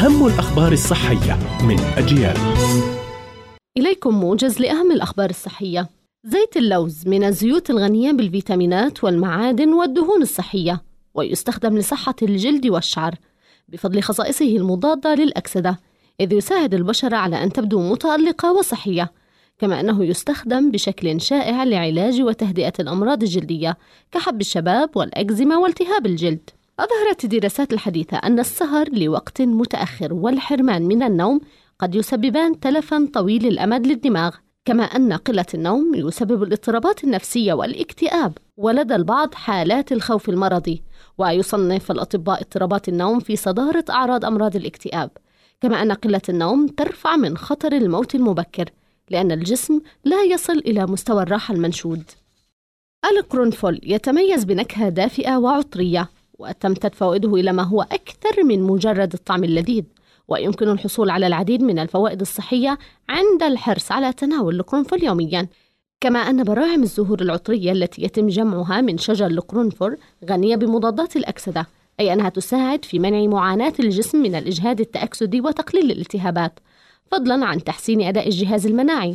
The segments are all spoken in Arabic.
أهم الأخبار الصحية من أجيال. إليكم موجز لأهم الأخبار الصحية. زيت اللوز من الزيوت الغنية بالفيتامينات والمعادن والدهون الصحية ويستخدم لصحة الجلد والشعر بفضل خصائصه المضادة للأكسدة إذ يساعد البشرة على أن تبدو متألقة وصحية كما أنه يستخدم بشكل شائع لعلاج وتهدئة الأمراض الجلدية كحب الشباب والأكزيما والتهاب الجلد. أظهرت الدراسات الحديثة أن السهر لوقت متأخر والحرمان من النوم قد يسببان تلفا طويل الأمد للدماغ كما أن قلة النوم يسبب الاضطرابات النفسية والاكتئاب ولدى البعض حالات الخوف المرضي ويصنف الأطباء اضطرابات النوم في صدارة أعراض أمراض الاكتئاب كما أن قلة النوم ترفع من خطر الموت المبكر لأن الجسم لا يصل إلى مستوى الراحة المنشود. القرنفل يتميز بنكهة دافئة وعطرية وتمتد فوائده إلى ما هو أكثر من مجرد الطعم اللذيذ. ويمكن الحصول على العديد من الفوائد الصحية عند الحرص على تناول القرنفل يومياً. كما أن براعم الزهور العطرية التي يتم جمعها من شجر القرنفل غنية بمضادات الأكسدة أي أنها تساعد في منع معاناة الجسم من الإجهاد التأكسدي وتقليل الالتهابات فضلا عن تحسين أداء الجهاز المناعي.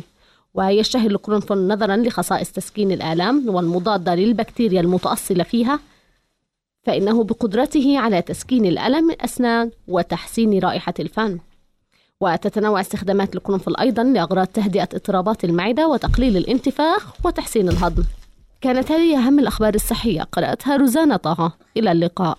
ويشتهر القرنفل نظرا لخصائص تسكين الآلام والمضادة للبكتيريا المتأصلة فيها فإنه بقدرته على تسكين الألم الأسنان وتحسين رائحة الفم. وتتنوع استخدامات القرنفل أيضا لأغراض تهدئة اضطرابات المعدة وتقليل الانتفاخ وتحسين الهضم. كانت هذه أهم الأخبار الصحية. قرأتها روزانا طه. إلى اللقاء.